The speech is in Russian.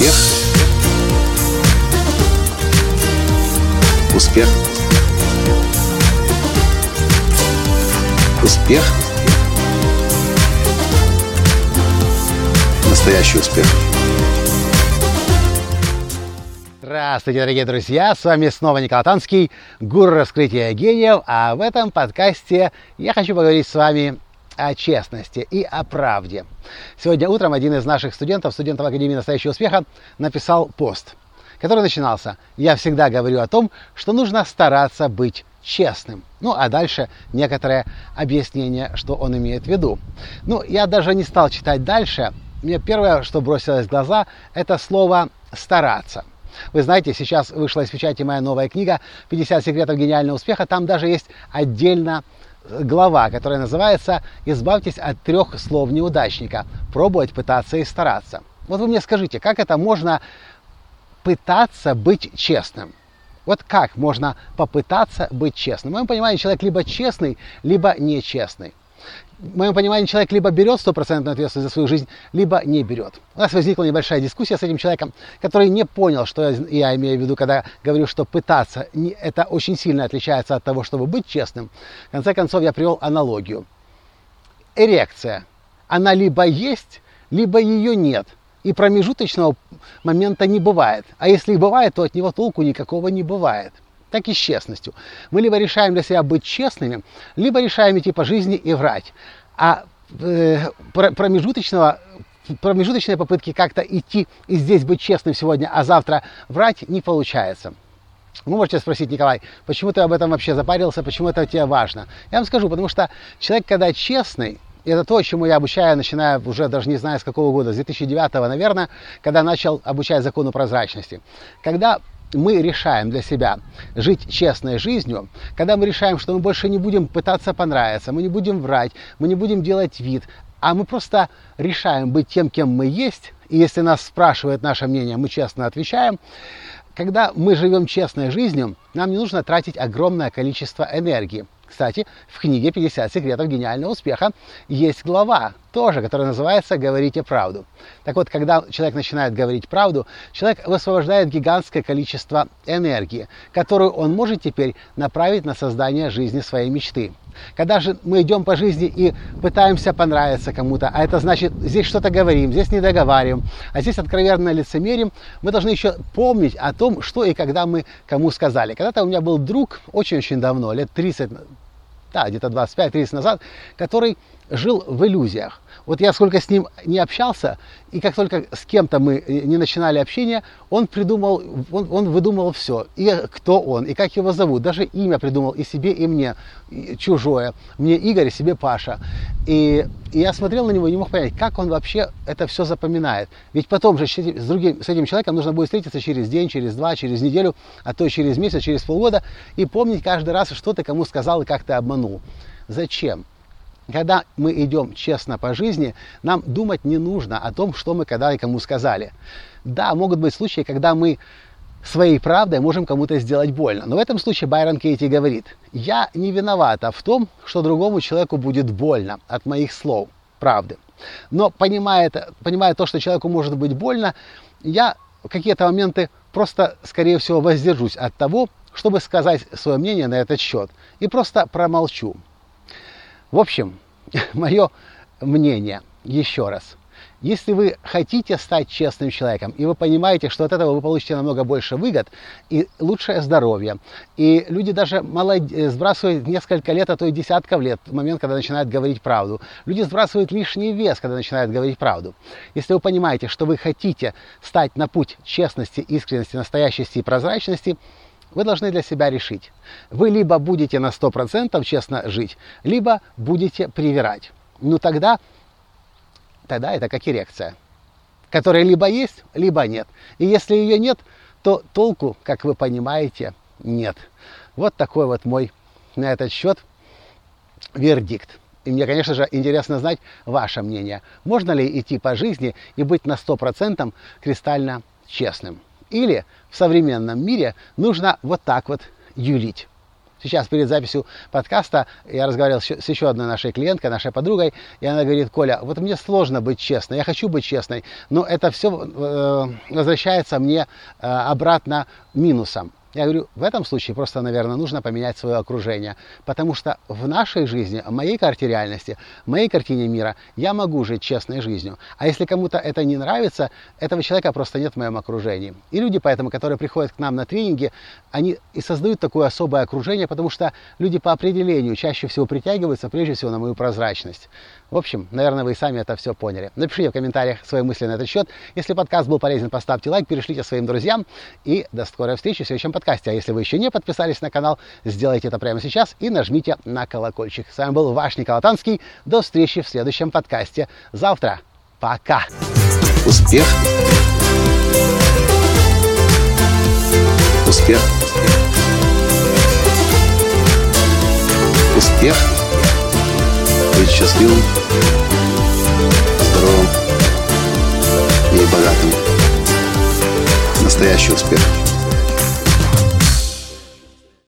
Успех. Успех. Успех. Настоящий успех. Здравствуйте, дорогие друзья! С вами снова Николай Танский, гуру раскрытия гениев. А в этом подкасте я хочу поговорить с вами о честности и о правде. Сегодня утром один из наших студентов, студентов Академии настоящего успеха, написал пост, который начинался «Я всегда говорю о том, что нужно стараться быть честным». Ну, а дальше некоторое объяснение, что он имеет в виду. Ну, я даже не стал читать дальше. Мне первое, что бросилось в глаза, это слово «стараться». Вы знаете, сейчас вышла из печати моя новая книга «50 секретов гениального успеха». Там даже есть отдельно глава, которая называется «Избавьтесь от трех слов неудачника. Пробовать, пытаться и стараться». Вот вы мне скажите, как это можно пытаться быть честным? Вот как можно попытаться быть честным? В моем понимании человек либо честный, либо нечестный в моем понимании, человек либо берет стопроцентную ответственность за свою жизнь, либо не берет. У нас возникла небольшая дискуссия с этим человеком, который не понял, что я, имею в виду, когда говорю, что пытаться, это очень сильно отличается от того, чтобы быть честным. В конце концов, я привел аналогию. Эрекция. Она либо есть, либо ее нет. И промежуточного момента не бывает. А если и бывает, то от него толку никакого не бывает так и с честностью. Мы либо решаем для себя быть честными, либо решаем идти по жизни и врать. А э, промежуточного промежуточные попытки как-то идти и здесь быть честным сегодня, а завтра врать не получается. Вы можете спросить, Николай, почему ты об этом вообще запарился, почему это тебе важно? Я вам скажу, потому что человек, когда честный, это то, чему я обучаю, начиная уже даже не знаю с какого года, с 2009, наверное, когда начал обучать закону прозрачности. Когда мы решаем для себя жить честной жизнью, когда мы решаем, что мы больше не будем пытаться понравиться, мы не будем врать, мы не будем делать вид, а мы просто решаем быть тем, кем мы есть, и если нас спрашивают наше мнение, мы честно отвечаем, когда мы живем честной жизнью, нам не нужно тратить огромное количество энергии. Кстати, в книге «50 секретов гениального успеха» есть глава, тоже, которая называется «Говорите правду». Так вот, когда человек начинает говорить правду, человек высвобождает гигантское количество энергии, которую он может теперь направить на создание жизни своей мечты. Когда же мы идем по жизни и пытаемся понравиться кому-то, а это значит, здесь что-то говорим, здесь не договариваем, а здесь откровенно лицемерим, мы должны еще помнить о том, что и когда мы кому сказали. Когда-то у меня был друг очень-очень давно, лет 30 да, где-то 25-30 назад, который жил в иллюзиях. Вот я сколько с ним не общался, и как только с кем-то мы не начинали общение, он придумал, он, он выдумывал все. И кто он, и как его зовут. Даже имя придумал и себе, и мне и чужое. Мне Игорь, себе Паша. И, и я смотрел на него и не мог понять, как он вообще это все запоминает. Ведь потом же с, другим, с этим человеком нужно будет встретиться через день, через два, через неделю, а то и через месяц, через полгода, и помнить каждый раз, что ты кому сказал и как ты обманул. Зачем? Когда мы идем честно по жизни, нам думать не нужно о том, что мы когда и кому сказали. Да, могут быть случаи, когда мы своей правдой можем кому-то сделать больно. Но в этом случае Байрон Кейти говорит, я не виновата в том, что другому человеку будет больно от моих слов, правды. Но понимая, понимая то, что человеку может быть больно, я в какие-то моменты просто, скорее всего, воздержусь от того, чтобы сказать свое мнение на этот счет. И просто промолчу. В общем, мое мнение еще раз. Если вы хотите стать честным человеком, и вы понимаете, что от этого вы получите намного больше выгод и лучшее здоровье, и люди даже молод... Э, сбрасывают несколько лет, а то и десятков лет, в момент, когда начинают говорить правду. Люди сбрасывают лишний вес, когда начинают говорить правду. Если вы понимаете, что вы хотите стать на путь честности, искренности, настоящести и прозрачности, вы должны для себя решить. Вы либо будете на 100% честно жить, либо будете привирать. Ну тогда, тогда это как эрекция, которая либо есть, либо нет. И если ее нет, то толку, как вы понимаете, нет. Вот такой вот мой на этот счет вердикт. И мне, конечно же, интересно знать ваше мнение. Можно ли идти по жизни и быть на 100% кристально честным? Или в современном мире нужно вот так вот юлить. Сейчас перед записью подкаста я разговаривал с еще одной нашей клиенткой, нашей подругой, и она говорит, Коля, вот мне сложно быть честной, я хочу быть честной, но это все э, возвращается мне э, обратно минусом. Я говорю, в этом случае просто, наверное, нужно поменять свое окружение, потому что в нашей жизни, в моей карте реальности, в моей картине мира, я могу жить честной жизнью. А если кому-то это не нравится, этого человека просто нет в моем окружении. И люди, поэтому, которые приходят к нам на тренинги, они и создают такое особое окружение, потому что люди по определению чаще всего притягиваются, прежде всего, на мою прозрачность. В общем, наверное, вы и сами это все поняли. Напишите в комментариях свои мысли на этот счет. Если подкаст был полезен, поставьте лайк, перешлите своим друзьям. И до скорой встречи в следующем подкасте. А если вы еще не подписались на канал, сделайте это прямо сейчас и нажмите на колокольчик. С вами был ваш Николай Танский. До встречи в следующем подкасте завтра. Пока! Успех! Успех! Успех! Быть счастливым, здоровым и богатым. Настоящий успех!